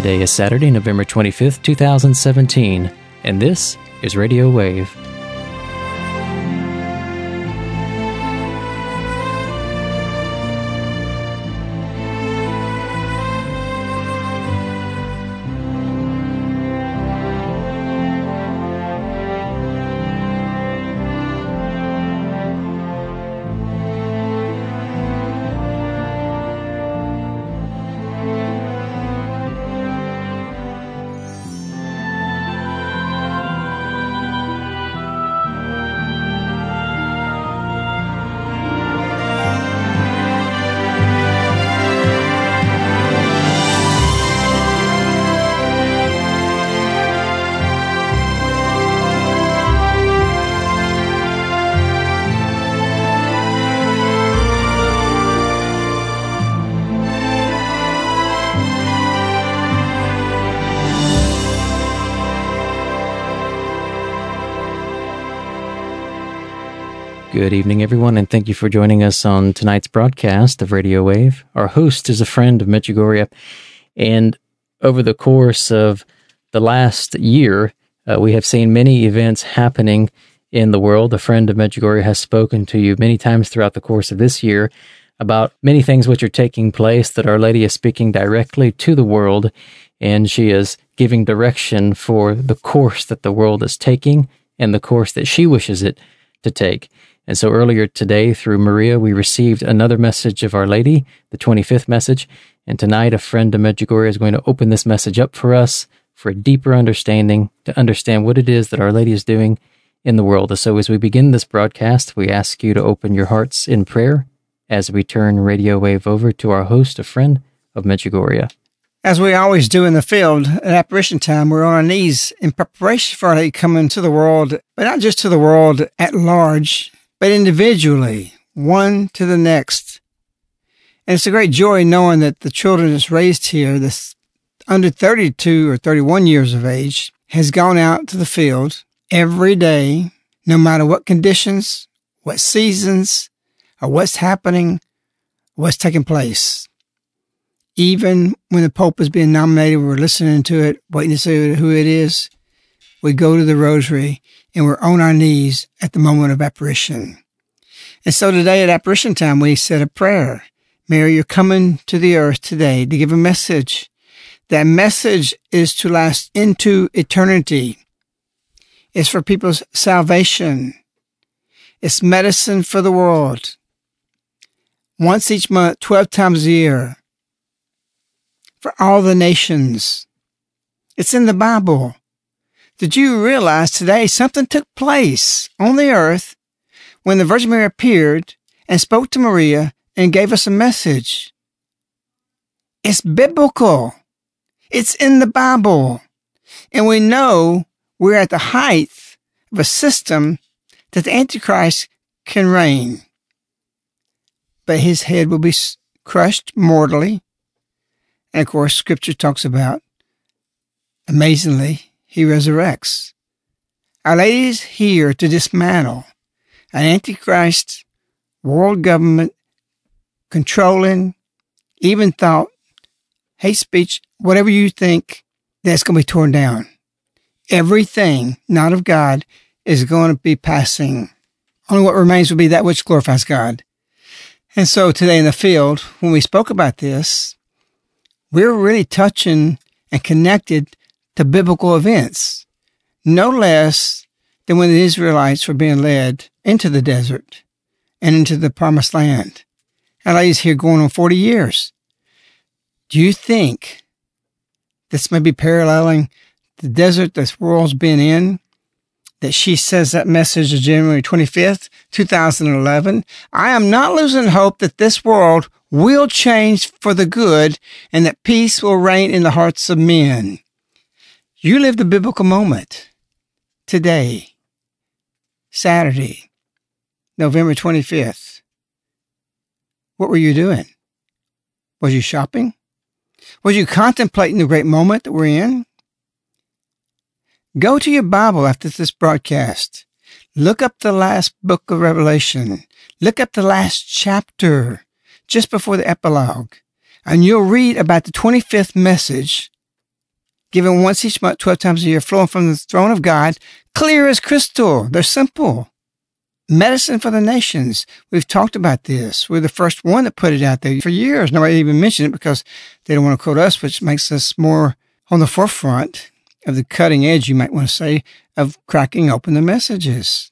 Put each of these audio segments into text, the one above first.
Today is Saturday, November 25th, 2017, and this is Radio Wave. Good evening, everyone, and thank you for joining us on tonight's broadcast of Radio Wave. Our host is a friend of Medjugorje, and over the course of the last year, uh, we have seen many events happening in the world. A friend of Medjugorje has spoken to you many times throughout the course of this year about many things which are taking place that Our Lady is speaking directly to the world, and she is giving direction for the course that the world is taking and the course that she wishes it to take. And so earlier today, through Maria, we received another message of Our Lady, the 25th message. And tonight, a friend of Medjugorje is going to open this message up for us for a deeper understanding, to understand what it is that Our Lady is doing in the world. So as we begin this broadcast, we ask you to open your hearts in prayer as we turn radio wave over to our host, a friend of Medjugorje. As we always do in the field at apparition time, we're on our knees in preparation for Our coming to the world, but not just to the world at large, but individually, one to the next. And it's a great joy knowing that the children that's raised here, this under 32 or 31 years of age, has gone out to the field every day, no matter what conditions, what seasons, or what's happening, what's taking place. Even when the Pope is being nominated, we're listening to it, waiting to see who it is. We go to the rosary and we're on our knees at the moment of apparition. And so today at apparition time, we said a prayer. Mary, you're coming to the earth today to give a message. That message is to last into eternity. It's for people's salvation. It's medicine for the world. Once each month, 12 times a year. For all the nations. It's in the Bible. Did you realize today something took place on the earth when the Virgin Mary appeared and spoke to Maria and gave us a message? It's biblical. It's in the Bible. And we know we're at the height of a system that the Antichrist can reign. But his head will be crushed mortally. And of course, scripture talks about, amazingly, he resurrects. Our Lady is here to dismantle an antichrist world government controlling, even thought, hate speech, whatever you think, that's going to be torn down. Everything not of God is going to be passing. Only what remains will be that which glorifies God. And so today in the field, when we spoke about this, we're really touching and connected to biblical events, no less than when the Israelites were being led into the desert and into the promised land. LA's here going on 40 years. Do you think this may be paralleling the desert this world's been in? That she says that message of January 25th, 2011. I am not losing hope that this world will change for the good and that peace will reign in the hearts of men. You live the biblical moment today, Saturday, November 25th. What were you doing? Was you shopping? Was you contemplating the great moment that we're in? Go to your Bible after this broadcast. Look up the last book of Revelation. Look up the last chapter just before the epilogue, and you'll read about the 25th message given once each month, 12 times a year, flowing from the throne of God, clear as crystal. They're simple. Medicine for the nations. We've talked about this. We're the first one that put it out there for years. Nobody even mentioned it because they don't want to quote us, which makes us more on the forefront of the cutting edge, you might want to say, of cracking open the messages.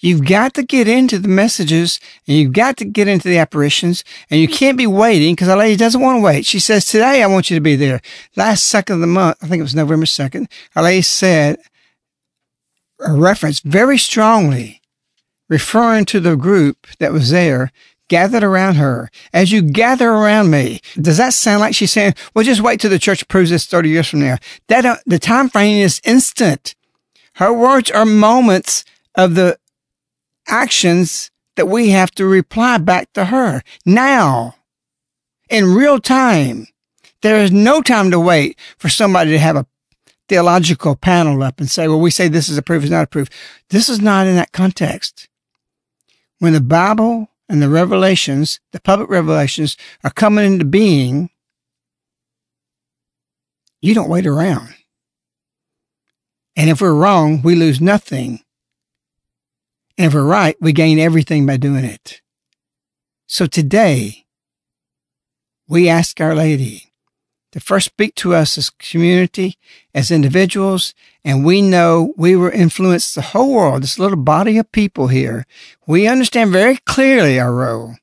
You've got to get into the messages and you've got to get into the apparitions and you can't be waiting because Our Lady doesn't want to wait. She says, today I want you to be there. Last second of the month, I think it was November 2nd, Our Lady said a reference very strongly referring to the group that was there gathered around her. As you gather around me, does that sound like she's saying, well, just wait till the church approves this 30 years from now? That, uh, the time frame is instant. Her words are moments of the actions that we have to reply back to her now in real time. There is no time to wait for somebody to have a theological panel up and say, well, we say this is approved, it's not approved. This is not in that context. When the Bible and the revelations, the public revelations are coming into being, you don't wait around. And if we're wrong, we lose nothing. And if we're right, we gain everything by doing it. So today, we ask Our Lady to first speak to us as community, as individuals, and we know we will influence the whole world, this little body of people here. We understand very clearly our role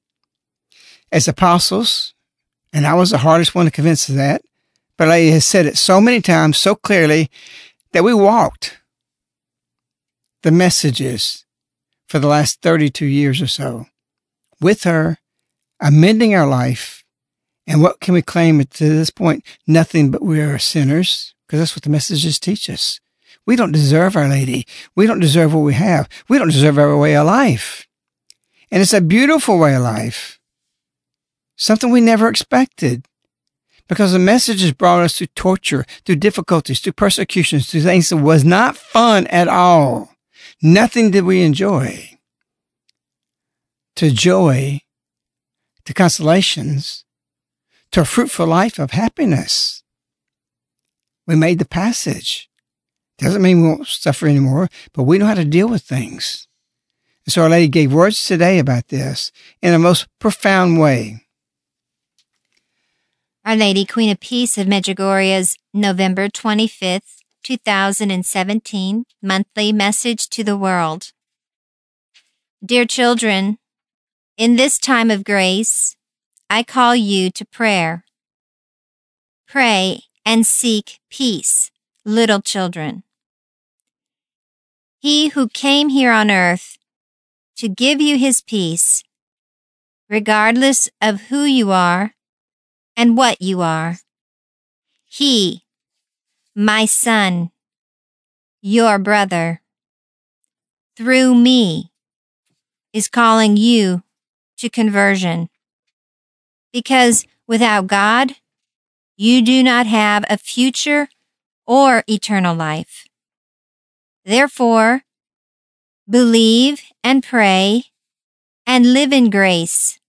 as apostles, and I was the hardest one to convince of that, but I has said it so many times, so clearly, that we walked the messages for the last 32 years or so with her, amending our life. And what can we claim to this point? Nothing but we are sinners, because that's what the messages teach us. We don't deserve Our Lady. We don't deserve what we have. We don't deserve our way of life. And it's a beautiful way of life. Something we never expected. Because the messages brought us through torture, through difficulties, through persecutions, through things that was not fun at all. Nothing did we enjoy. To joy, to consolations, to a fruitful life of happiness. We made the passage. Doesn't mean we won't suffer anymore, but we know how to deal with things. And so Our Lady gave words today about this in a most profound way. Our Lady, Queen of Peace of Medjugorje's November 25th, 2017 monthly message to the world. Dear children, in this time of grace, I call you to prayer. Pray and seek peace, little children. He who came here on earth to give you his peace, regardless of who you are and what you are. He my son, your brother, through me, is calling you to conversion. Because without God, you do not have a future or eternal life. Therefore, believe and pray and live in grace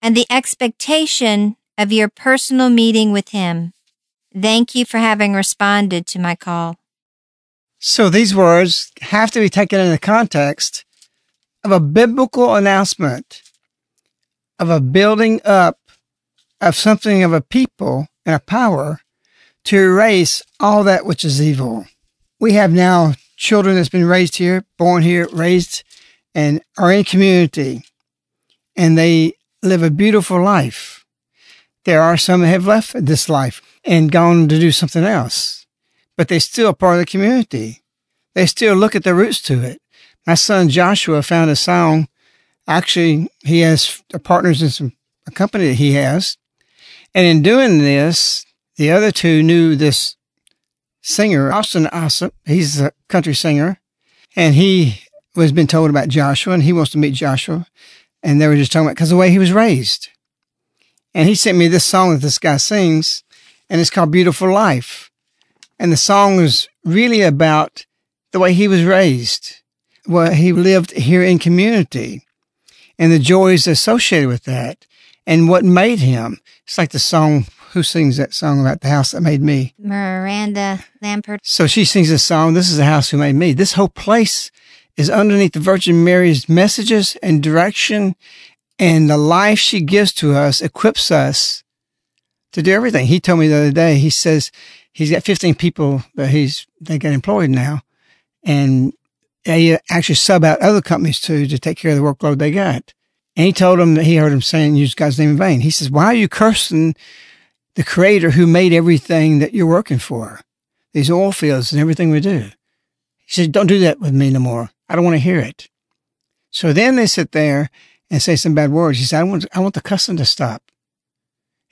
and the expectation of your personal meeting with Him. Thank you for having responded to my call. So these words have to be taken in the context of a biblical announcement of a building up of something of a people and a power to erase all that which is evil. We have now children that's been raised here, born here, raised, and are in community, and they live a beautiful life. There are some that have left this life and gone to do something else, but they're still part of the community. They still look at the roots to it. My son Joshua found a song. Actually, he has partners in some a company that he has. And in doing this, the other two knew this singer, Austin Ossip. He's a country singer. And he was been told about Joshua and he wants to meet Joshua. And they were just talking about because the way he was raised. And he sent me this song that this guy sings, and it's called Beautiful Life. And the song is really about the way he was raised, where he lived here in community, and the joys associated with that, and what made him. It's like the song who sings that song about the house that made me? Miranda Lambert. So she sings this song. This is the house who made me. This whole place is underneath the Virgin Mary's messages and direction, and the life she gives to us equips us to do everything. He told me the other day. He says he's got 15 people that he's they got employed now, and they actually sub out other companies too to take care of the workload they got. And he told him that he heard him saying, use God's name in vain. He says, why are you cursing the creator who made everything that you're working for? These oil fields and everything we do. He said, don't do that with me no more. I don't want to hear it. So then they sit there and say some bad words. He said, I want, I want the cussing to stop.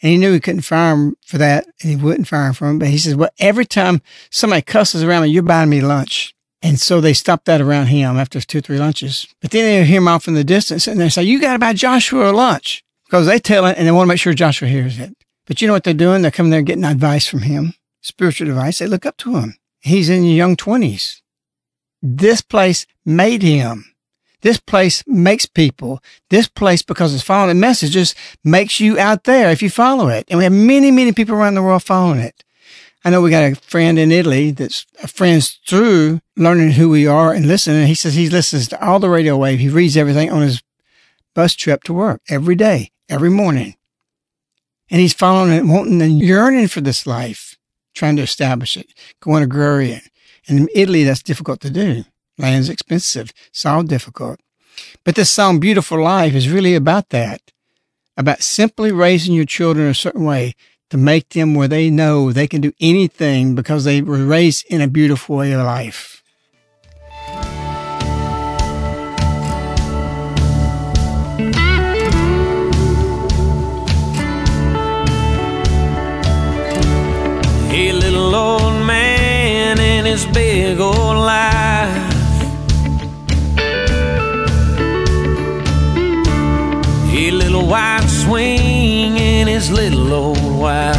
And he knew he couldn't fire him for that and he wouldn't fire him for him. But he says, well, every time somebody cusses around me, you're buying me lunch. And so they stopped that around him after two three lunches. But then they hear him off in the distance and they say, you got to buy Joshua a lunch because they tell it and they want to make sure Joshua hears it. But you know what they're doing? They're coming there getting advice from him, spiritual advice. They look up to him. He's in your young twenties. This place made him. This place makes people. This place, because it's following the messages, makes you out there if you follow it. And we have many, many people around the world following it. I know we got a friend in Italy that's a friends through learning who we are and listening. He says he listens to all the radio wave. He reads everything on his bus trip to work every day, every morning. And he's following it, wanting and yearning for this life, trying to establish it, going agrarian. And in Italy, that's difficult to do. Land's expensive. All difficult. But this song, Beautiful Life, is really about that, about simply raising your children a certain way to make them where they know they can do anything because they were raised in a beautiful way of life. A little old man and his big old life. White swing and his little old wife.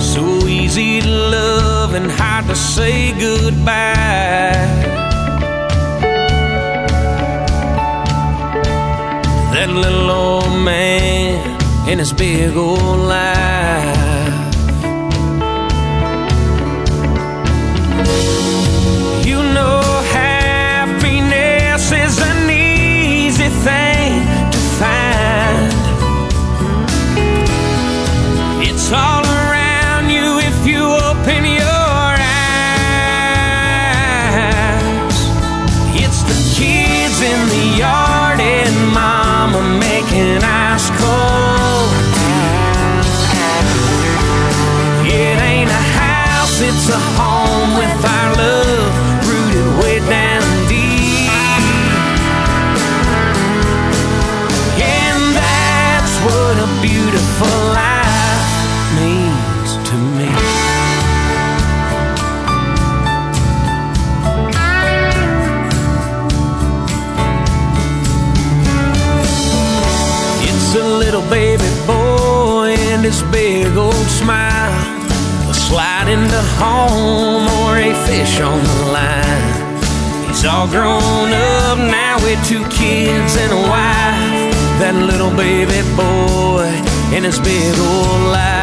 So easy to love and hard to say goodbye. that little old man and his big old life. Or a fish on the line. He's all grown up now with two kids and a wife. That little baby boy and his big old life.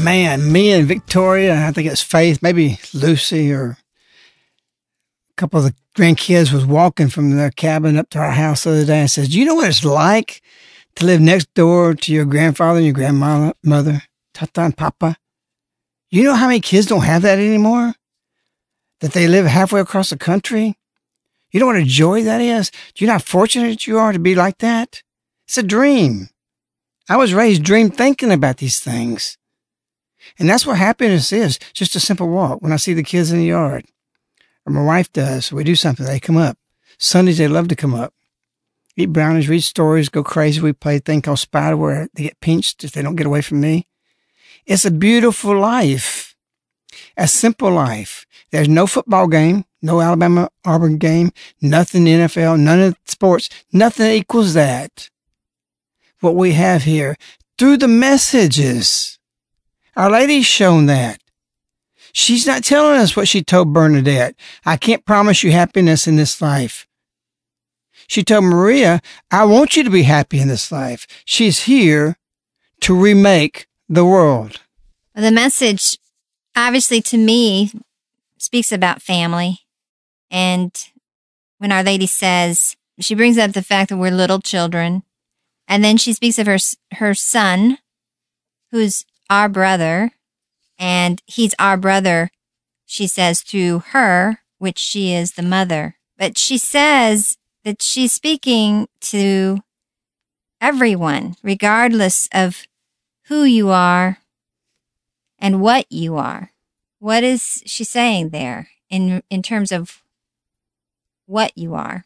Man, me and Victoria, I think it's Faith, maybe Lucy or a couple of the grandkids was walking from their cabin up to our house the other day and says, Do you know what it's like to live next door to your grandfather and your grandmother, mother, Tata and Papa? You know how many kids don't have that anymore? That they live halfway across the country? You know what a joy that is? Do you know how fortunate you are to be like that? It's a dream. I was raised dream thinking about these things. And that's what happiness is. Just a simple walk. When I see the kids in the yard, or my wife does, we do something, they come up. Sundays, they love to come up. Eat brownies, read stories, go crazy. We play a thing called spider where they get pinched if they don't get away from me. It's a beautiful life, a simple life. There's no football game, no Alabama Auburn game, nothing NFL, none of sports, nothing equals that. What we have here through the messages. Our Lady's shown that. She's not telling us what she told Bernadette. I can't promise you happiness in this life. She told Maria, I want you to be happy in this life. She's here to remake the world. The message, obviously, to me, speaks about family. And when Our Lady says, she brings up the fact that we're little children. And then she speaks of her, her son, who's our brother, and he's our brother, she says, through her, which she is the mother. But she says that she's speaking to everyone, regardless of who you are and what you are. What is she saying there in in terms of what you are?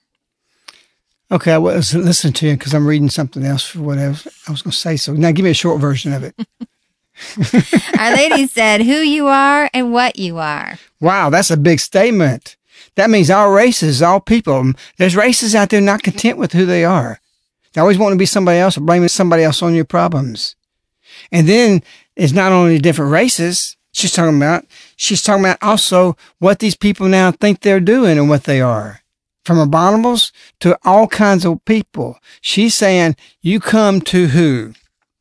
Okay, I was listening to you because I'm reading something else for what I was, I was going to say. So now give me a short version of it. Our Lady said who you are and what you are. Wow, that's a big statement. That means all races, all people. There's races out there not content with who they are. They always want to be somebody else or blaming somebody else on your problems. And then it's not only different races she's talking about, she's talking about also what these people now think they're doing and what they are. From abominables to all kinds of people. She's saying, you come to who?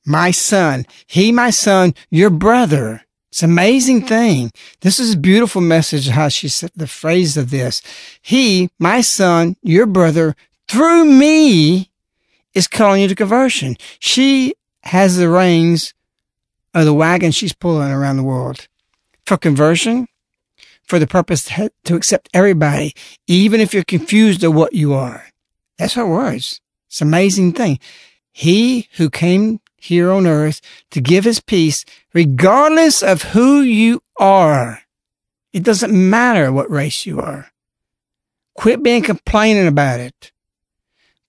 My son. He, my son, your brother. It's an amazing mm-hmm. thing. This is a beautiful message, how she said the phrase of this. He, my son, your brother, through me is calling you to conversion. She has the reins of the wagon she's pulling around the world for conversion, for the purpose to accept everybody, even if you're confused of what you are. That's her words. It's an amazing thing. He who came here on earth to give his peace, regardless of who you are. It doesn't matter what race you are. Quit being complaining about it.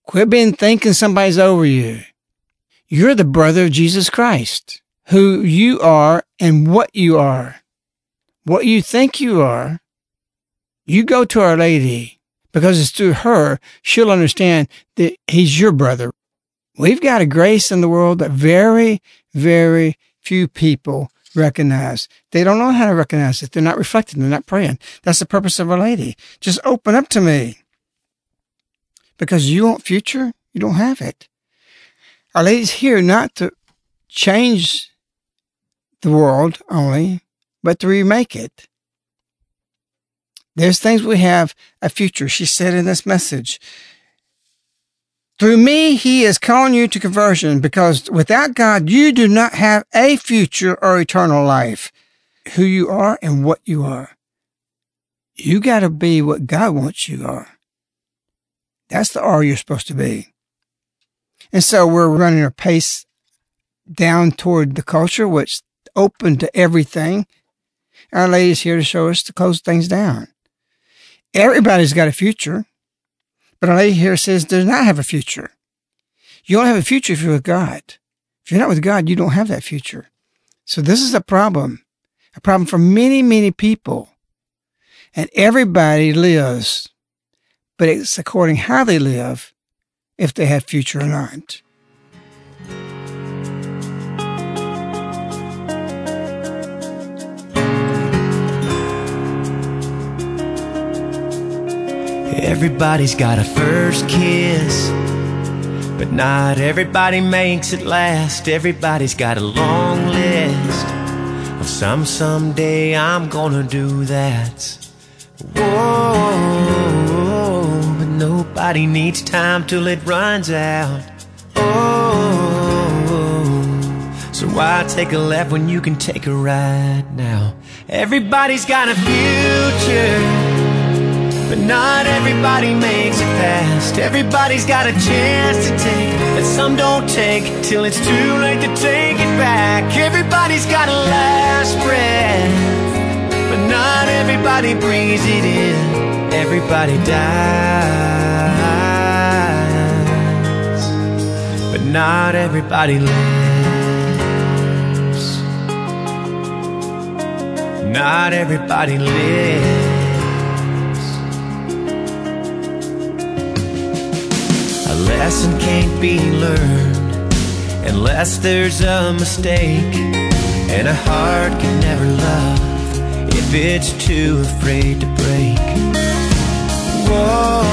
Quit being thinking somebody's over you. You're the brother of Jesus Christ, who you are and what you are. What you think you are, you go to Our Lady because it's through her she'll understand that he's your brother. We've got a grace in the world that very, very few people recognize. They don't know how to recognize it. They're not reflecting. They're not praying. That's the purpose of Our Lady. Just open up to me. Because you want future, you don't have it. Our Lady's here not to change the world only, but to remake it. There's things we have a future. She said in this message, through me, he is calling you to conversion because without God, you do not have a future or eternal life. Who you are and what you are. You got to be what God wants you are. That's the are you're supposed to be. And so we're running a pace down toward the culture, which open to everything. Our lady's here to show us to close things down. Everybody's got a future. But our lady here says does not have a future. You don't have a future if you're with God. If you're not with God, you don't have that future. So this is a problem, a problem for many, many people. And everybody lives, but it's according how they live, if they have future or not. Everybody's got a first kiss, but not everybody makes it last. Everybody's got a long list of some someday I'm gonna do that. Whoa, but nobody needs time till it runs out. Oh, so why take a left when you can take a right now? Everybody's got a future, but not everybody makes it past. Everybody's got a chance to take that some don't take till it's too late to take it back. Everybody's got a last breath, but not everybody breathes it in. Everybody dies, but not everybody lives. Not everybody lives. Lesson can't be learned unless there's a mistake. And a heart can never love if it's too afraid to break. Whoa,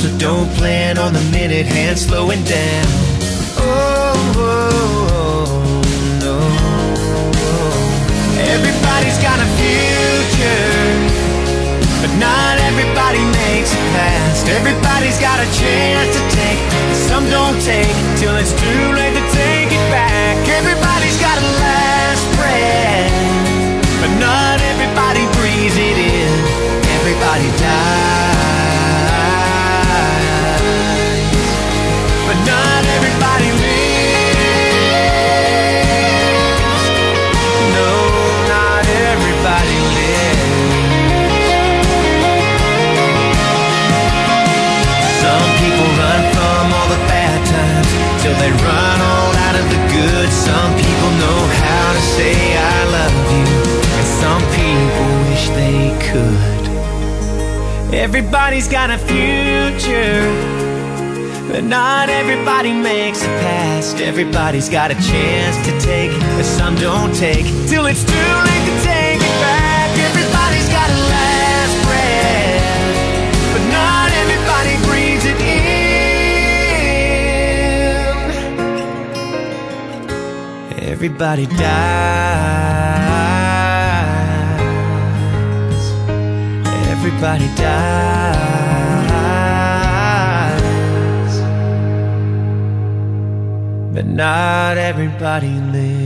so don't plan on the minute hand slowing down. Oh, oh, oh no. Everybody's got a future, but not everybody makes it past. Everybody's got a chance to take, but some don't take till it's too late to take it back. Everybody's got a last breath, but not everybody breathes it in. Everybody dies, but not they run all out of the good. Some people know how to say I love you, and some people wish they could. Everybody's got a future. But not everybody makes it past. Everybody's got a chance to take, but some don't take till it's too late to take Everybody dies. Everybody dies. But not everybody lives.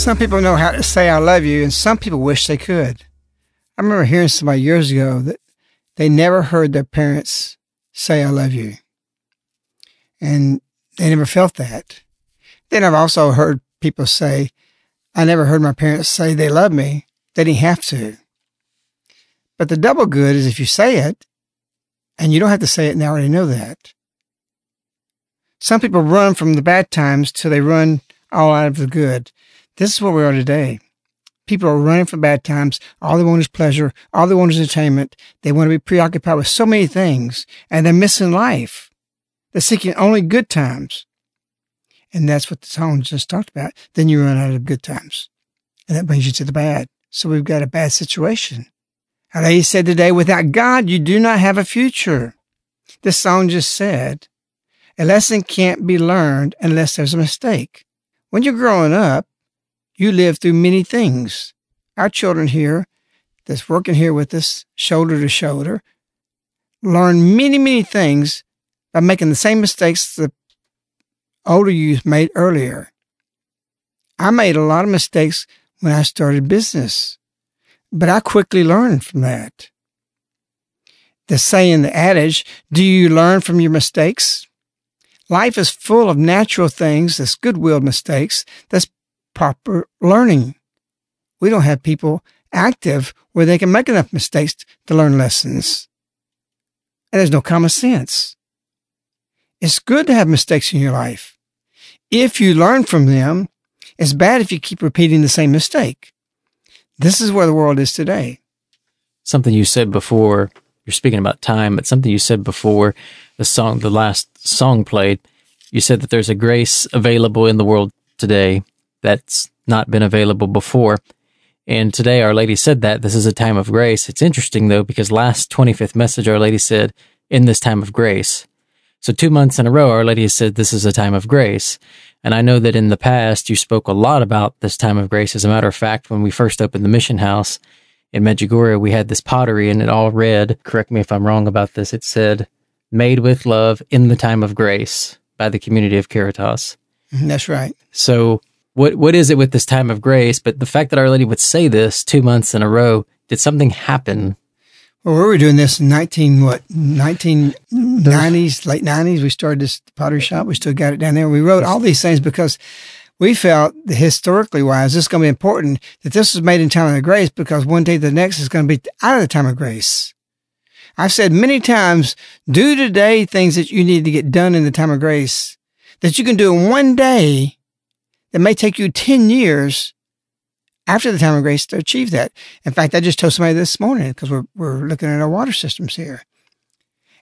Some people know how to say I love you, and some people wish they could. I remember hearing somebody years ago that they never heard their parents say I love you. And they never felt that. Then I've also heard people say, I never heard my parents say they love me. They didn't have to. But the double good is if you say it, and you don't have to say it and they already know that. Some people run from the bad times till they run all out of the good. This is where we are today. People are running from bad times. All they want is pleasure. All they want is entertainment. They want to be preoccupied with so many things and they're missing life. They're seeking only good times. And that's what the song just talked about. Then you run out of good times. And that brings you to the bad. So we've got a bad situation. Our lady said today, without God, you do not have a future. This song just said, a lesson can't be learned unless there's a mistake. When you're growing up, you live through many things. Our children here, that's working here with us, shoulder to shoulder, learn many, many things by making the same mistakes the older youth made earlier. I made a lot of mistakes when I started business, but I quickly learned from that. The saying, the adage, do you learn from your mistakes? Life is full of natural things, that's goodwill mistakes, that's proper learning. We don't have people active where they can make enough mistakes to learn lessons. And there's no common sense. It's good to have mistakes in your life. If you learn from them, it's bad if you keep repeating the same mistake. This is where the world is today. Something you said before, you're speaking about time, but something you said before the song, the last song played, you said that there's a grace available in the world today that's not been available before. And today Our Lady said that this is a time of grace. It's interesting though, because last 25th message, Our Lady said, in this time of grace. So two months in a row, Our Lady has said this is a time of grace. And I know that in the past you spoke a lot about this time of grace. As a matter of fact, when we first opened the mission house in Medjugorje, we had this pottery and it all read, correct me if I'm wrong about this, it said, made with love in the time of grace by the community of Caritas. Mm-hmm, that's right. So what what is it with this time of grace? But the fact that Our Lady would say this two months in a row, did something happen? Well, we were doing this in nineteen what nineteen nineties, late nineties. We started this pottery shop. We still got it down there. We wrote all these things because we felt historically wise, this is going to be important that this was made in time of grace because one day the next is going to be out of the time of grace. I've said many times, do today things that you need to get done in the time of grace that you can do in one day that may take you 10 years after the time of grace to achieve that. In fact, I just told somebody this morning because we're, we're looking at our water systems here.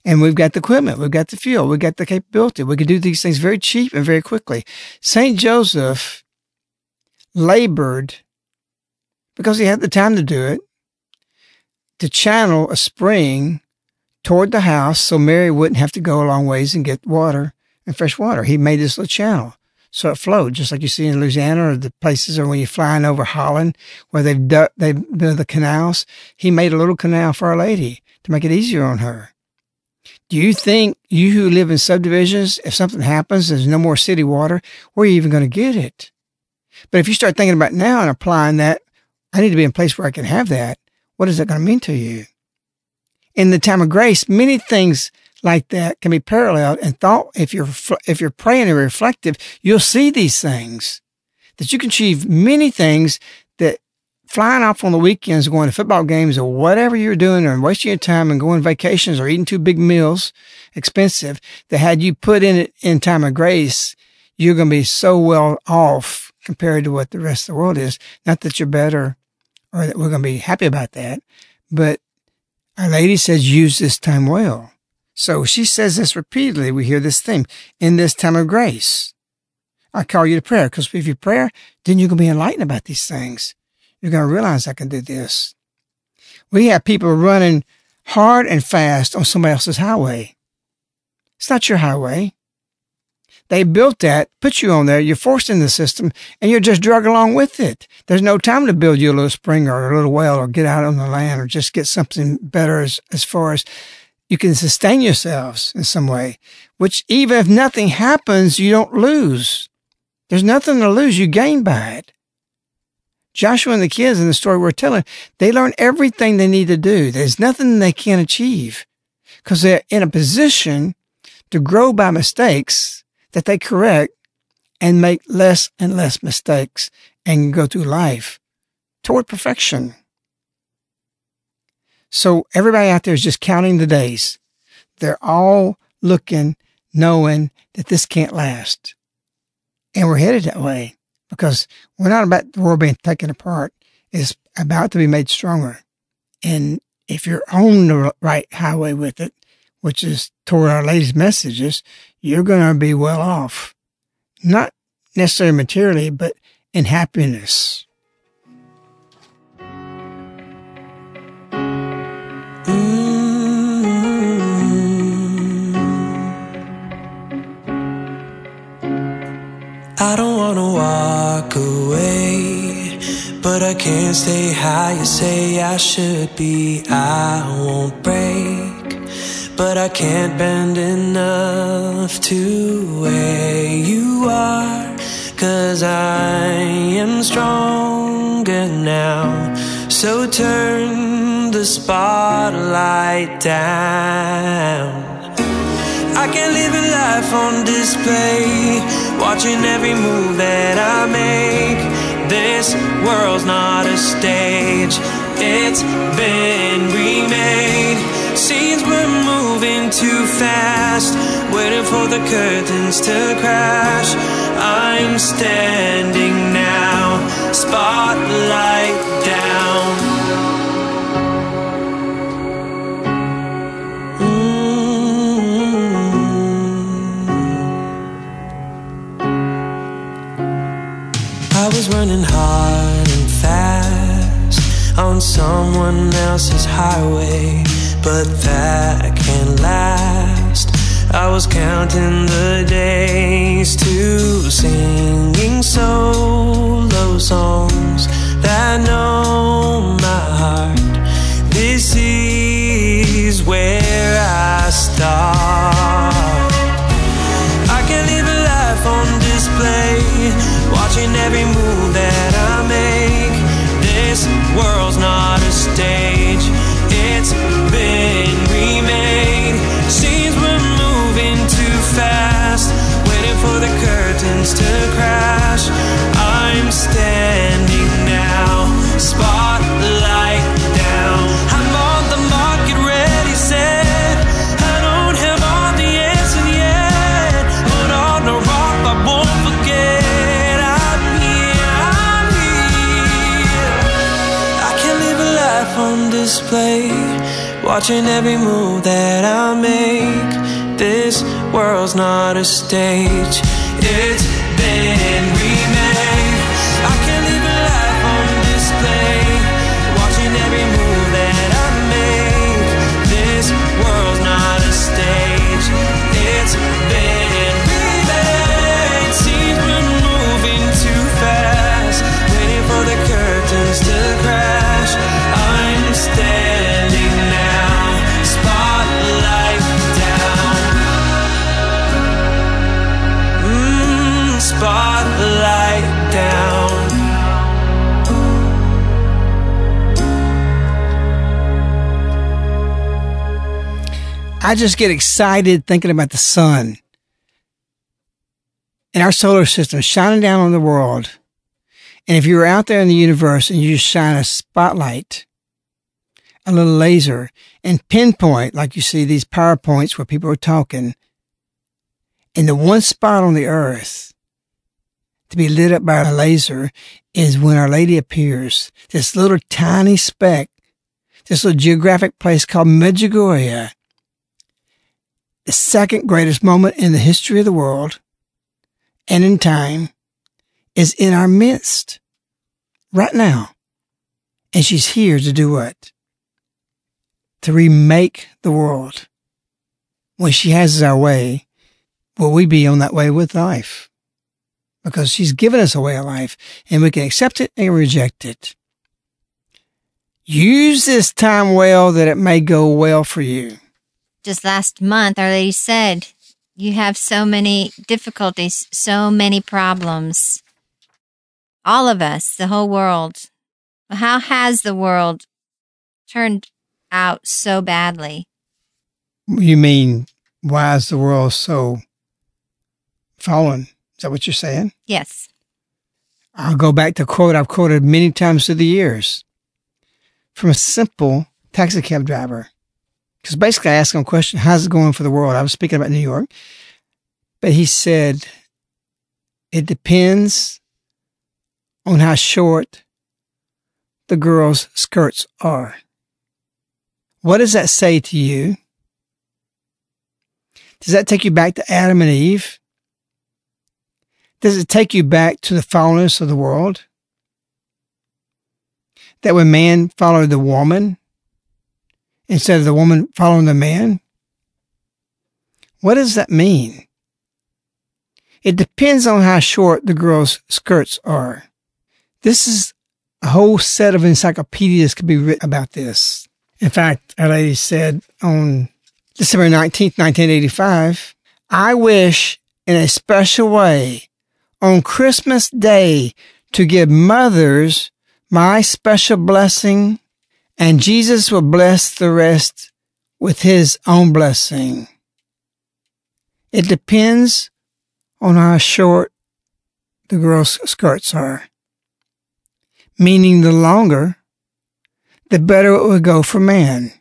And we've got the equipment, we've got the fuel, we've got the capability. We can do these things very cheap and very quickly. St. Joseph labored because he had the time to do it to channel a spring toward the house so Mary wouldn't have to go a long ways and get water and fresh water. He made this little channel so it flowed, just like you see in Louisiana or the places or when you're flying over Holland where they've dug, they've built the canals. He made a little canal for Our Lady to make it easier on her. Do you think you who live in subdivisions, if something happens, there's no more city water, where are you even going to get it? But if you start thinking about now and applying that, I need to be in a place where I can have that. What is that going to mean to you? In the time of grace, many things like that can be paralleled and thought if you're if you're praying and reflective you'll see these things that you can achieve many things that flying off on the weekends going to football games or whatever you're doing or wasting your time and going vacations or eating two big meals expensive that had you put in it in time of grace you're going to be so well off compared to what the rest of the world is. Not that you're better or that we're going to be happy about that but our lady says use this time well so she says this repeatedly. We hear this theme in this time of grace. I call you to prayer because if you pray, then you're going to be enlightened about these things. You're going to realize I can do this. We have people running hard and fast on somebody else's highway. It's not your highway. They built that, put you on there, you're forced in the system, and you're just drug along with it. There's no time to build you a little spring or a little well or get out on the land or just get something better as, as far as you can sustain yourselves in some way, which even if nothing happens, you don't lose. There's nothing to lose. You gain by it. Joshua and the kids in the story we're telling, they learn everything they need to do. There's nothing they can't achieve because they're in a position to grow by mistakes that they correct and make less and less mistakes and go through life toward perfection. So everybody out there is just counting the days. They're all looking, knowing that this can't last. And we're headed that way because we're not about the world being taken apart. It's about to be made stronger. And if you're on the right highway with it, which is toward Our Lady's messages, you're going to be well off. Not necessarily materially, but in happiness. But I can't stay high. You say I should be, I won't break, but I can't bend enough to where you are. Cause I am stronger now. So turn the spotlight down. I can live a life on display, watching every move that I make. This world's not a stage, it's been remade. Scenes were moving too fast, waiting for the curtains to crash. I'm standing now, spotlight running hard and fast on someone else's highway, but that can't last. I was counting the days to singing solo watching every move that I make. This world's not a stage, it's been I just get excited thinking about the sun and our solar system shining down on the world. And if you were out there in the universe and you just shine a spotlight, a little laser, and pinpoint, like you see these PowerPoints where people are talking, and the one spot on the earth to be lit up by a laser is when Our Lady appears. This little tiny speck, this little geographic place called Medjugorje the second greatest moment in the history of the world and in time is in our midst right now. And she's here to do what? To remake the world. When she has our way, will we be on that way with life? Because she's given us a way of life and we can accept it and reject it. Use this time well that it may go well for you. Just last month, Our Lady said, You have so many difficulties, so many problems. All of us, the whole world. How has the world turned out so badly? You mean, why is the world so fallen? Is that what you're saying? Yes. I'll go back to a quote I've quoted many times through the years from a simple taxi cab driver. Because basically I asked him a question, how's it going for the world? I was speaking about New York. But he said, it depends on how short the girl's skirts are. What does that say to you? Does that take you back to Adam and Eve? Does it take you back to the fallenness of the world? That when man followed the woman instead of the woman following the man? What does that mean? It depends on how short the girl's skirts are. This is a whole set of encyclopedias could be written about this. In fact, a lady said on December 19th, 1985, I wish in a special way on Christmas Day to give mothers my special blessing and Jesus will bless the rest with his own blessing. It depends on how short the girl's skirts are. Meaning the longer, the better it would go for man.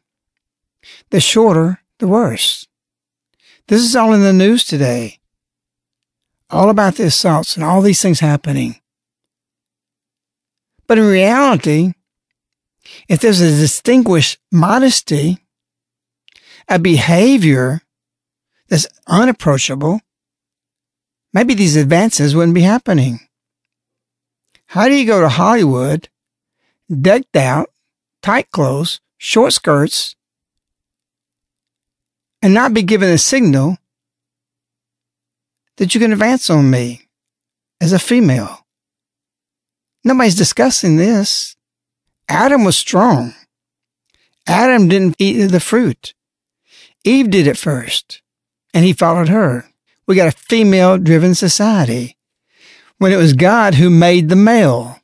The shorter, the worse. This is all in the news today. All about the assaults and all these things happening. But in reality, if there's a distinguished modesty, a behavior that's unapproachable, maybe these advances wouldn't be happening. How do you go to Hollywood, decked out, tight clothes, short skirts, and not be given a signal that you can advance on me as a female? Nobody's discussing this. Adam was strong. Adam didn't eat the fruit. Eve did it first, and he followed her. We got a female driven society when it was God who made the male.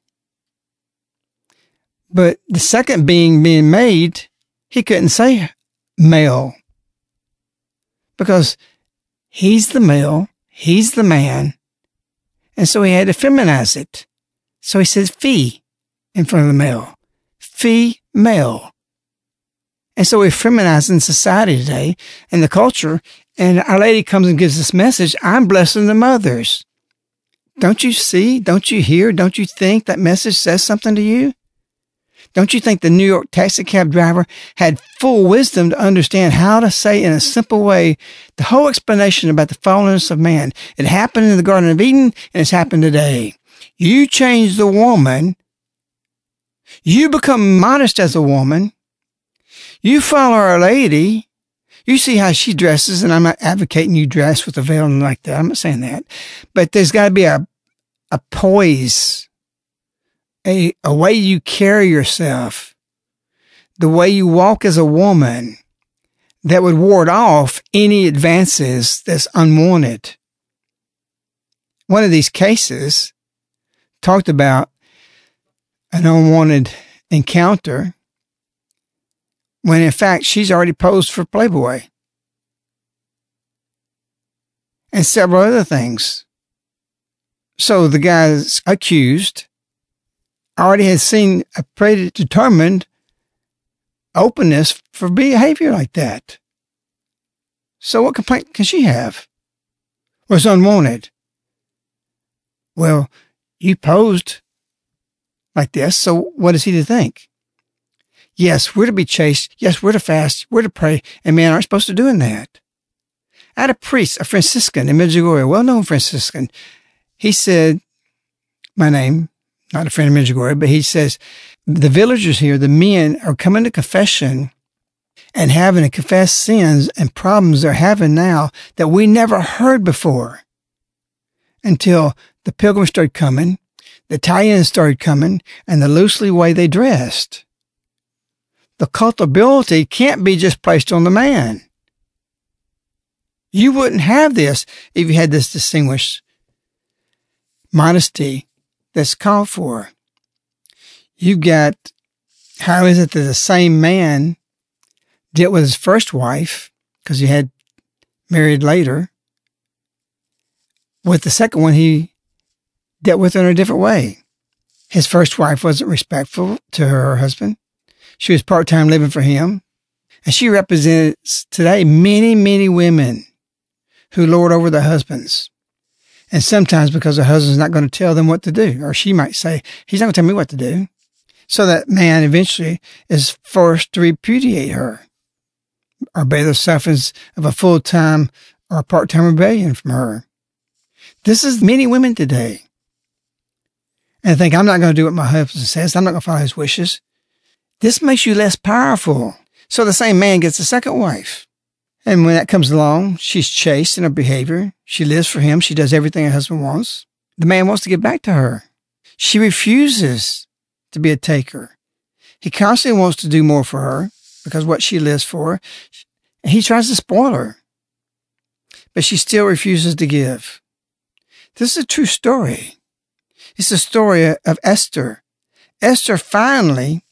But the second being being made, he couldn't say male because he's the male, he's the man, and so he had to feminize it. So he says fee in front of the male female. And so we're feminizing society today and the culture. And Our Lady comes and gives this message I'm blessing the mothers. Don't you see? Don't you hear? Don't you think that message says something to you? Don't you think the New York taxi cab driver had full wisdom to understand how to say in a simple way the whole explanation about the fallenness of man? It happened in the Garden of Eden and it's happened today. You change the woman you become modest as a woman. You follow Our Lady. You see how she dresses, and I'm not advocating you dress with a veil and like that. I'm not saying that. But there's got to be a, a poise, a, a way you carry yourself, the way you walk as a woman that would ward off any advances that's unwanted. One of these cases talked about an unwanted encounter when in fact she's already posed for Playboy. And several other things. So the guy's accused already has seen a predetermined openness for behavior like that. So what complaint can she have? Was unwanted. Well, you posed like this. So what is he to think? Yes, we're to be chaste. Yes, we're to fast. We're to pray. And men aren't supposed to doing that. I had a priest, a Franciscan in Medjugorje, well-known Franciscan. He said, my name, not a friend of Medjugorje, but he says, the villagers here, the men are coming to confession and having to confess sins and problems they're having now that we never heard before until the pilgrims started coming the tie-ins started coming and the loosely way they dressed. The culpability can't be just placed on the man. You wouldn't have this if you had this distinguished modesty that's called for. You've got, how is it that the same man dealt with his first wife, because he had married later, with the second one, he dealt with in a different way. His first wife wasn't respectful to her husband. She was part time living for him. And she represents today many, many women who lord over their husbands. And sometimes because the husband's not going to tell them what to do, or she might say, he's not going to tell me what to do. So that man eventually is forced to repudiate her or bear the sufferings of a full time or part time rebellion from her. This is many women today and think, I'm not going to do what my husband says. I'm not going to follow his wishes. This makes you less powerful. So the same man gets a second wife. And when that comes along, she's chaste in her behavior. She lives for him. She does everything her husband wants. The man wants to get back to her. She refuses to be a taker. He constantly wants to do more for her because what she lives for. He tries to spoil her, but she still refuses to give. This is a true story. It's the story of Esther. Esther finally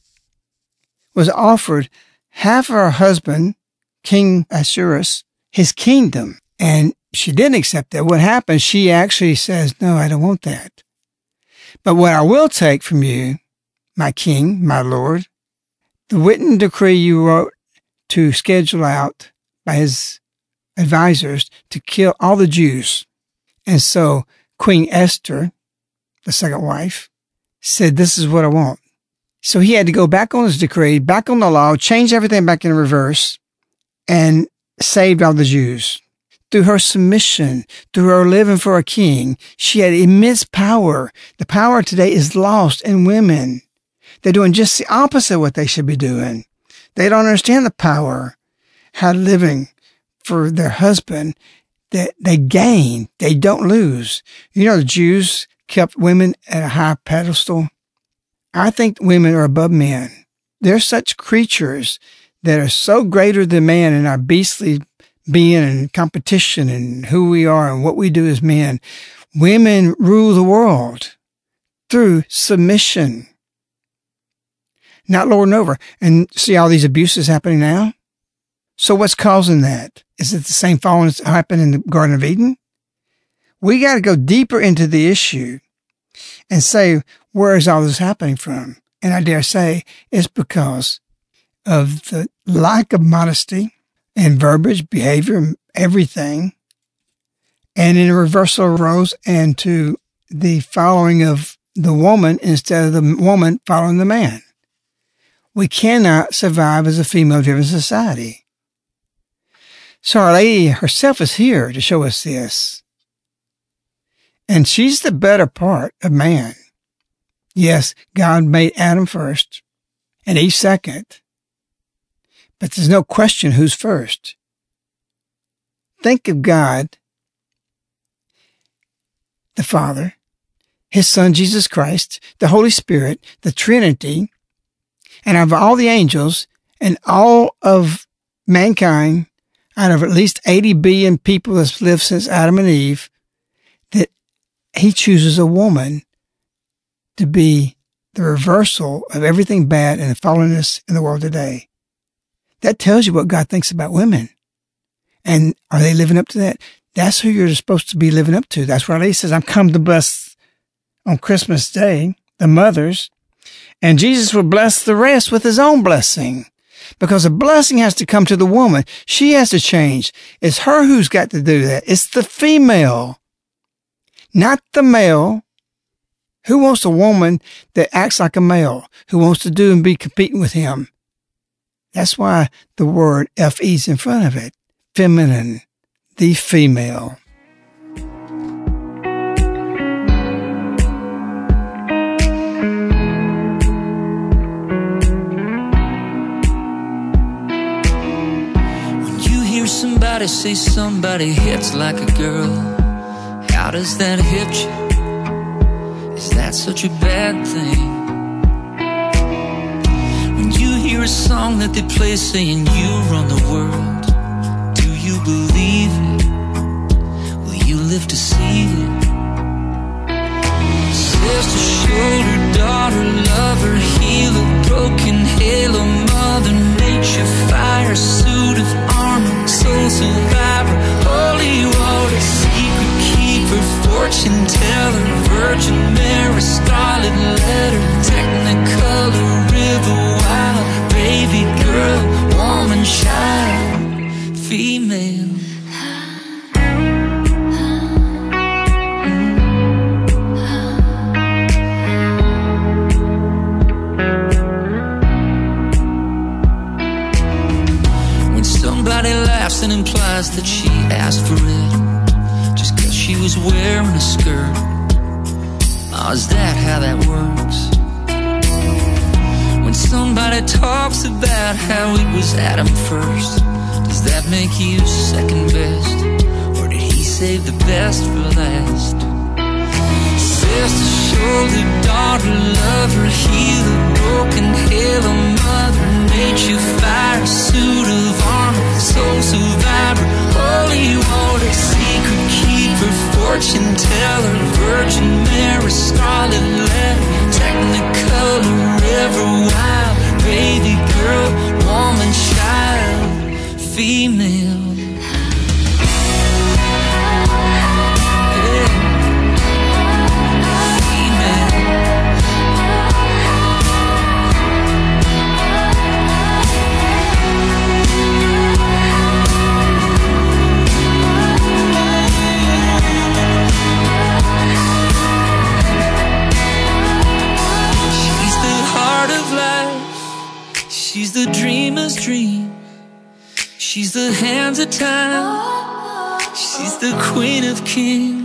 was offered half of her husband, King Ahasuerus, his kingdom. And she didn't accept that, what happened? she actually says, No, I don't want that. But what I will take from you, my king, my lord, the written decree you wrote to schedule out by his advisors to kill all the Jews. And so Queen Esther, the second wife, said, This is what I want. So he had to go back on his decree, back on the law, change everything back in reverse, and saved all the Jews. Through her submission, through her living for a king, she had immense power. The power today is lost in women. They're doing just the opposite of what they should be doing. They don't understand the power, how living for their husband that they gain, they don't lose. You know, the Jews kept women at a high pedestal. I think women are above men. They're such creatures that are so greater than man in our beastly being and competition and who we are and what we do as men. Women rule the world through submission, not lording over. And see all these abuses happening now? So what's causing that? Is it the same falling that happened in the Garden of Eden? We got to go deeper into the issue and say, where is all this happening from? And I dare say it's because of the lack of modesty and verbiage, behavior, everything, and in a reversal of roles and to the following of the woman instead of the woman following the man. We cannot survive as a female driven society. So Our Lady herself is here to show us this. And she's the better part of man. Yes, God made Adam first and Eve second. But there's no question who's first. Think of God, the Father, His Son Jesus Christ, the Holy Spirit, the Trinity, and of all the angels and all of mankind, out of at least 80 billion people that's lived since Adam and Eve, he chooses a woman to be the reversal of everything bad and the fallenness in the world today. That tells you what God thinks about women. And are they living up to that? That's who you're supposed to be living up to. That's why He says, I'm come to bless on Christmas Day, the mothers, and Jesus will bless the rest with his own blessing because a blessing has to come to the woman. She has to change. It's her who's got to do that. It's the female, not the male. Who wants a woman that acts like a male, who wants to do and be competing with him? That's why the word FE's in front of it. Feminine, the female. When you hear somebody say somebody hits like a girl. How does that hit you? Is that such a bad thing? When you hear a song that they play saying you run the world, do you believe it? Will you live to see it? Sister, shoulder, daughter, lover, healer, broken halo, mother nature, fire, suit of armor, soul survivor, holy keeper, fortune teller, Virgin Mary, scarlet letter, technicolor, river, wild, baby girl, woman, child, female. When somebody laughs and implies that she asked for it she was wearing a skirt. Oh, is that how that works? When somebody talks about how it was Adam first, does that make you second best? Or did he save the best for last? Sister, shoulder, daughter, lover, healer, broken halo, mother, nature, fire, suit of armor, soul survivor, scarlet queen of kings.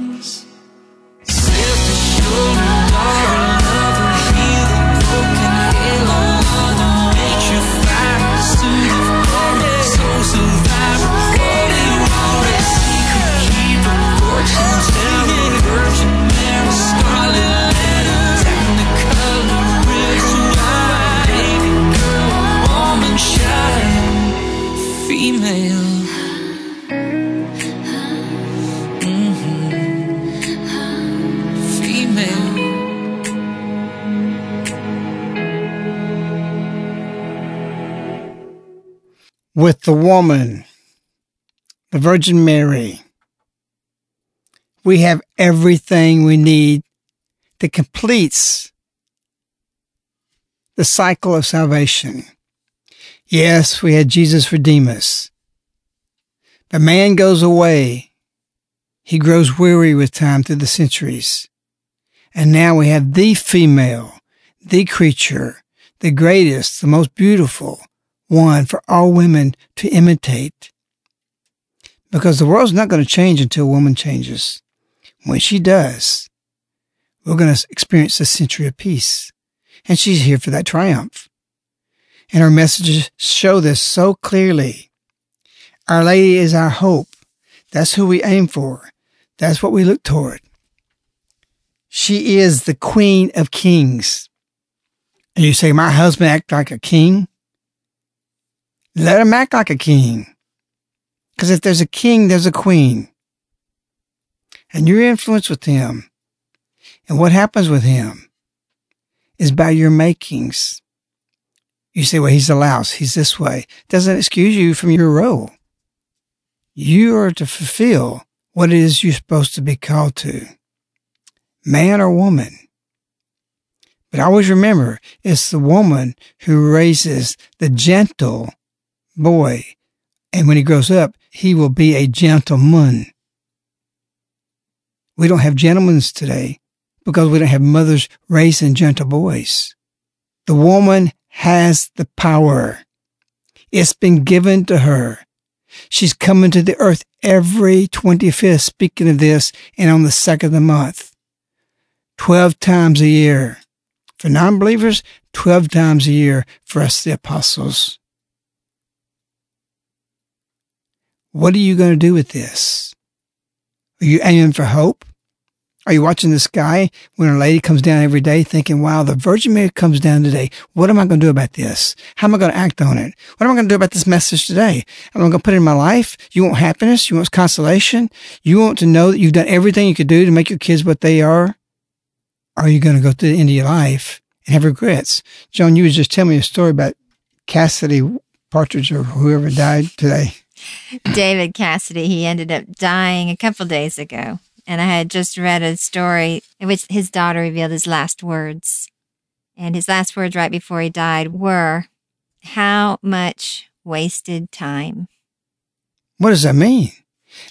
With the woman, the Virgin Mary. We have everything we need that completes the cycle of salvation. Yes, we had Jesus redeem us. But man goes away. He grows weary with time through the centuries. And now we have the female, the creature, the greatest, the most beautiful, one for all women to imitate. Because the world's not going to change until a woman changes. When she does, we're going to experience a century of peace. And she's here for that triumph. And her messages show this so clearly. Our Lady is our hope. That's who we aim for. That's what we look toward. She is the Queen of Kings. And you say, my husband act like a king? Let him act like a king. Because if there's a king, there's a queen. And your influence with him and what happens with him is by your makings. You say, well, he's a louse. He's this way. Doesn't excuse you from your role. You are to fulfill what it is you're supposed to be called to. Man or woman. But always remember, it's the woman who raises the gentle boy. And when he grows up, he will be a gentleman. We don't have gentlemen today because we don't have mothers raising gentle boys. The woman has the power. It's been given to her. She's coming to the earth every 25th, speaking of this, and on the second of the month. 12 times a year. For non believers, 12 times a year for us, the apostles. What are you going to do with this? Are you aiming for hope? Are you watching the sky when a lady comes down every day thinking, wow, the Virgin Mary comes down today. What am I going to do about this? How am I going to act on it? What am I going to do about this message today? Am I going to put it in my life? You want happiness? You want consolation? You want to know that you've done everything you could do to make your kids what they are? Are you going to go to the end of your life and have regrets? Joan, you was just telling me a story about Cassidy Partridge or whoever died today. David Cassidy, he ended up dying a couple days ago. And I had just read a story in which his daughter revealed his last words. And his last words right before he died were, How much wasted time? What does that mean?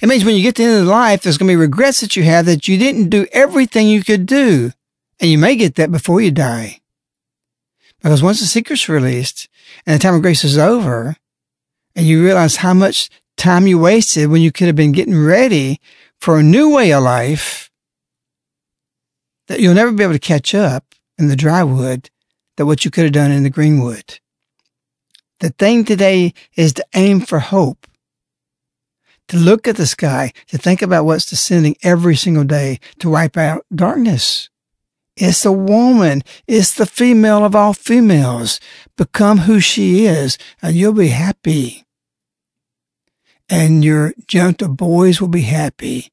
It means when you get to the end of life, there's going to be regrets that you have that you didn't do everything you could do. And you may get that before you die. Because once the secret's released and the time of grace is over, and you realize how much time you wasted when you could have been getting ready for a new way of life, that you'll never be able to catch up in the dry wood that what you could have done in the green wood. The thing today is to aim for hope, to look at the sky, to think about what's descending every single day to wipe out darkness. It's the woman. It's the female of all females. Become who she is and you'll be happy. And your gentle boys will be happy.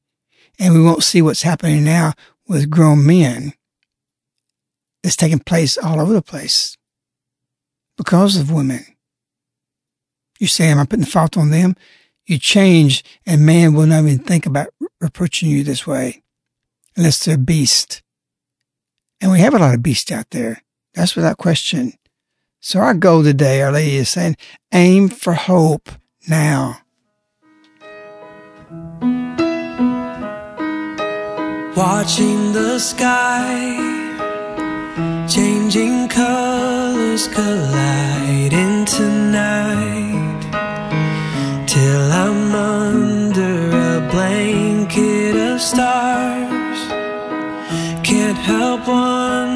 And we won't see what's happening now with grown men. It's taking place all over the place because of women. You say, am I putting the fault on them? You change and man will not even think about reproaching you this way unless they're a beast. And we have a lot of beasts out there. That's without question. So our goal today, Our Lady is saying, aim for hope now. Watching the sky, changing colors collide into night till I'm under a blanket of stars. Can't help wondering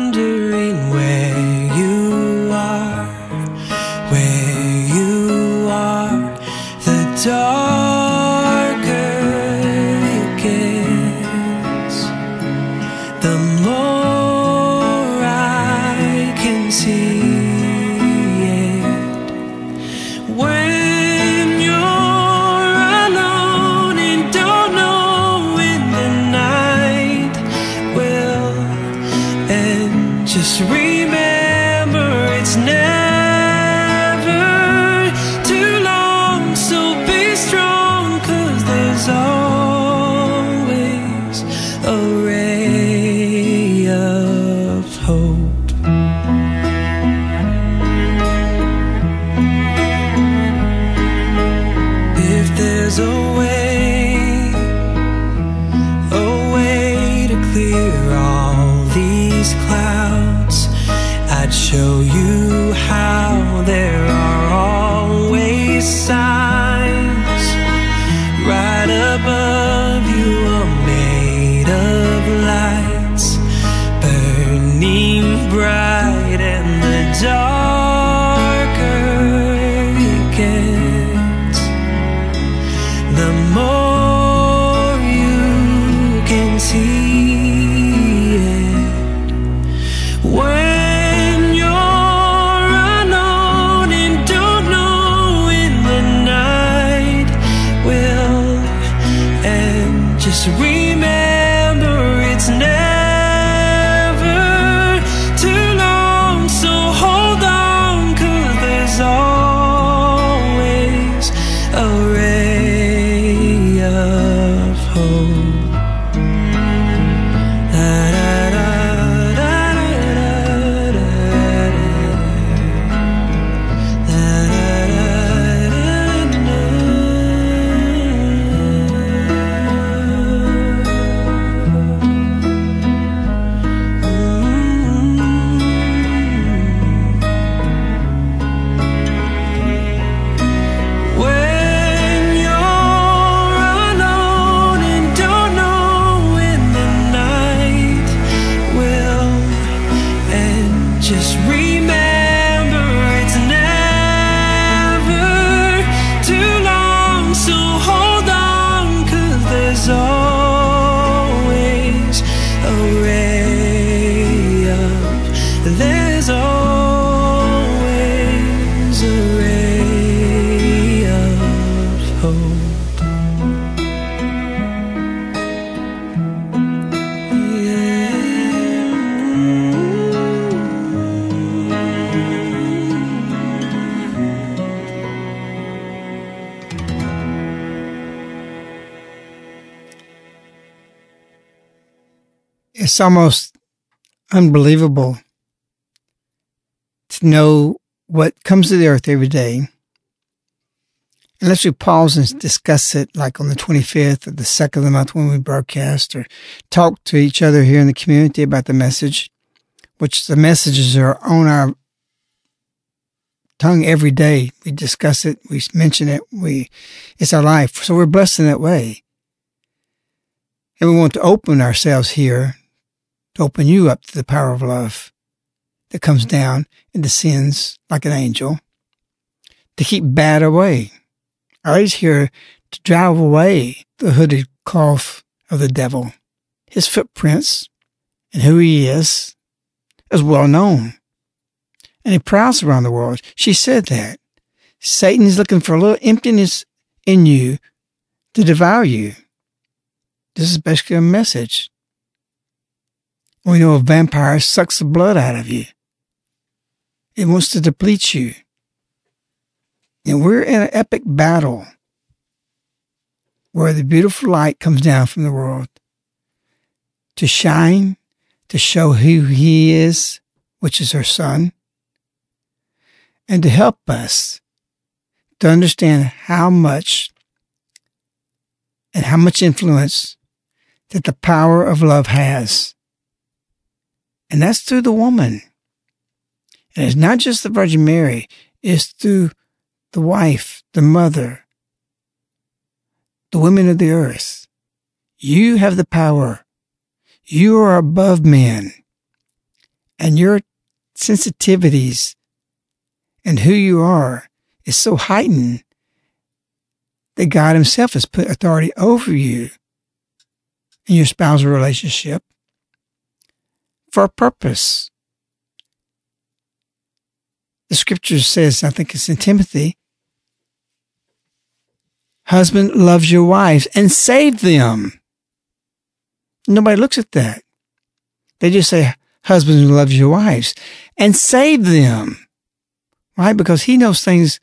It's almost unbelievable to know what comes to the earth every day. Unless we pause and discuss it, like on the 25th or the second of the month when we broadcast, or talk to each other here in the community about the message, which the messages are on our tongue every day. We discuss it, we mention it, we it's our life. So we're blessed in that way. And we want to open ourselves here to open you up to the power of love that comes down and descends like an angel to keep bad away. Our is here to drive away the hooded cough of the devil. His footprints and who he is is well known. And he prowls around the world. She said that. Satan is looking for a little emptiness in you to devour you. This is basically a message. We know a vampire sucks the blood out of you. It wants to deplete you. And we're in an epic battle where the beautiful light comes down from the world to shine, to show who he is, which is her son, and to help us to understand how much and how much influence that the power of love has. And that's through the woman. And it's not just the Virgin Mary. it's through the wife, the mother, the women of the earth. You have the power. You are above men. And your sensitivities and who you are is so heightened that God Himself has put authority over you in your spousal relationship for a purpose. The scripture says, I think it's in Timothy, husband loves your wives and save them. Nobody looks at that. They just say, husband loves your wives and save them. Right? Because he knows things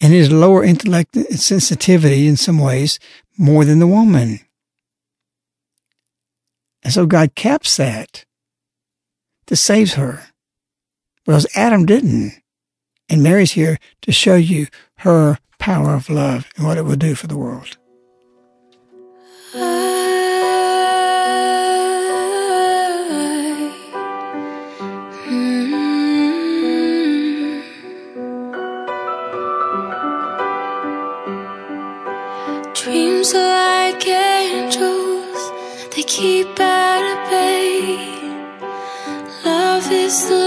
in his lower intellect and sensitivity in some ways more than the woman. And so God caps that to save her. Whereas Adam didn't. And Mary's here to show you her power of love and what it will do for the world. Dreams are like angels, they keep Is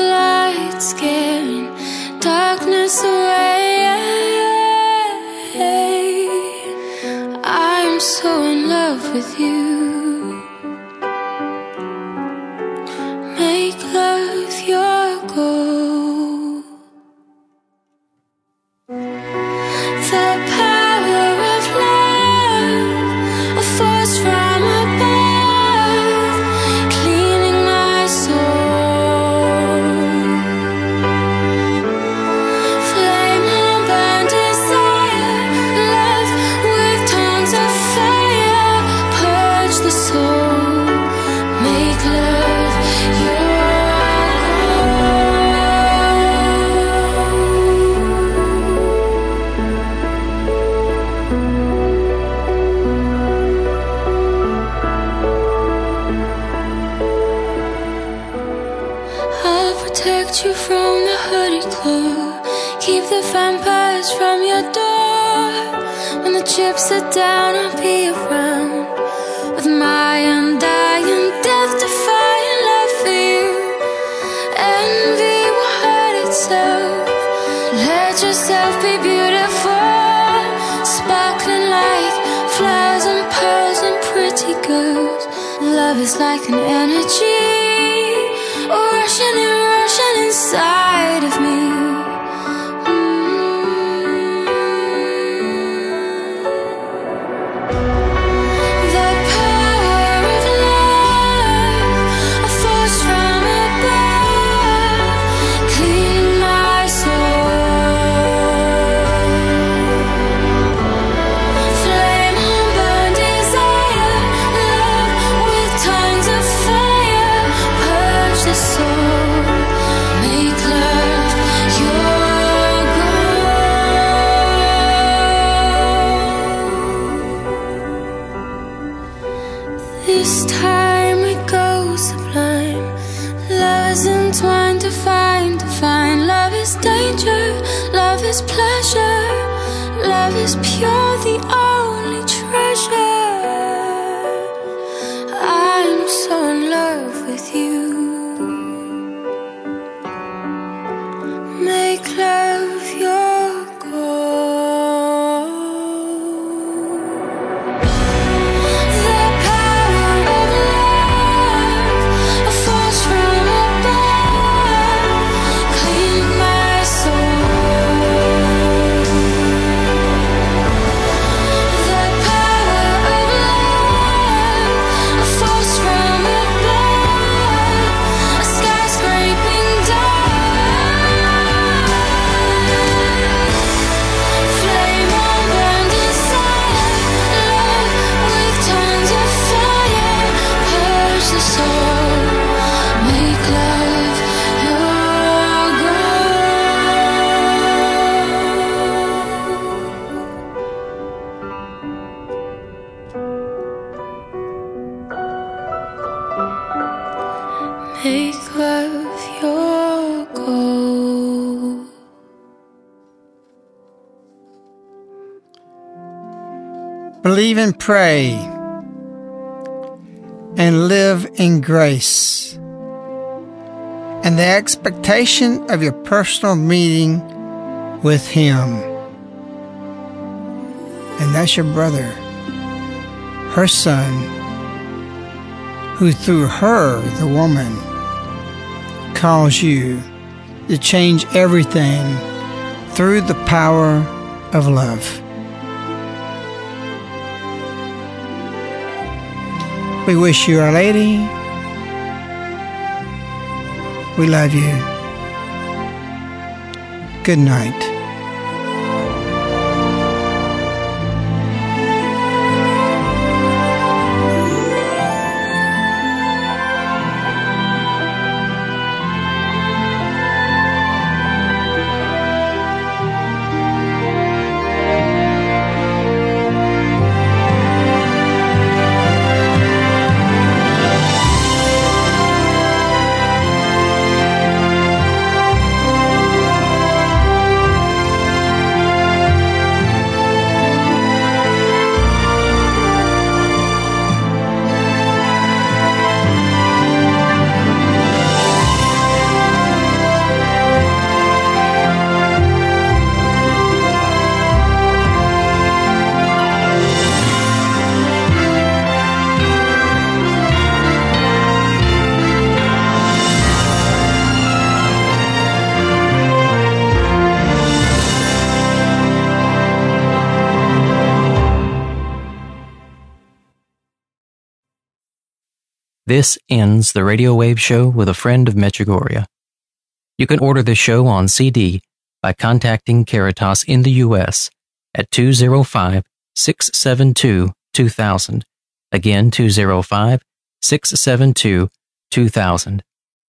and pray and live in grace and the expectation of your personal meeting with Him. And that's your brother, her son, who through her, the woman, calls you to change everything through the power of love. We wish you, Our Lady. We love you. Good night. This ends the Radio Wave Show with a friend of Medjugorje. You can order the show on CD by contacting Caritas in the U.S. at 205 672 2000. Again, 205 672 2000.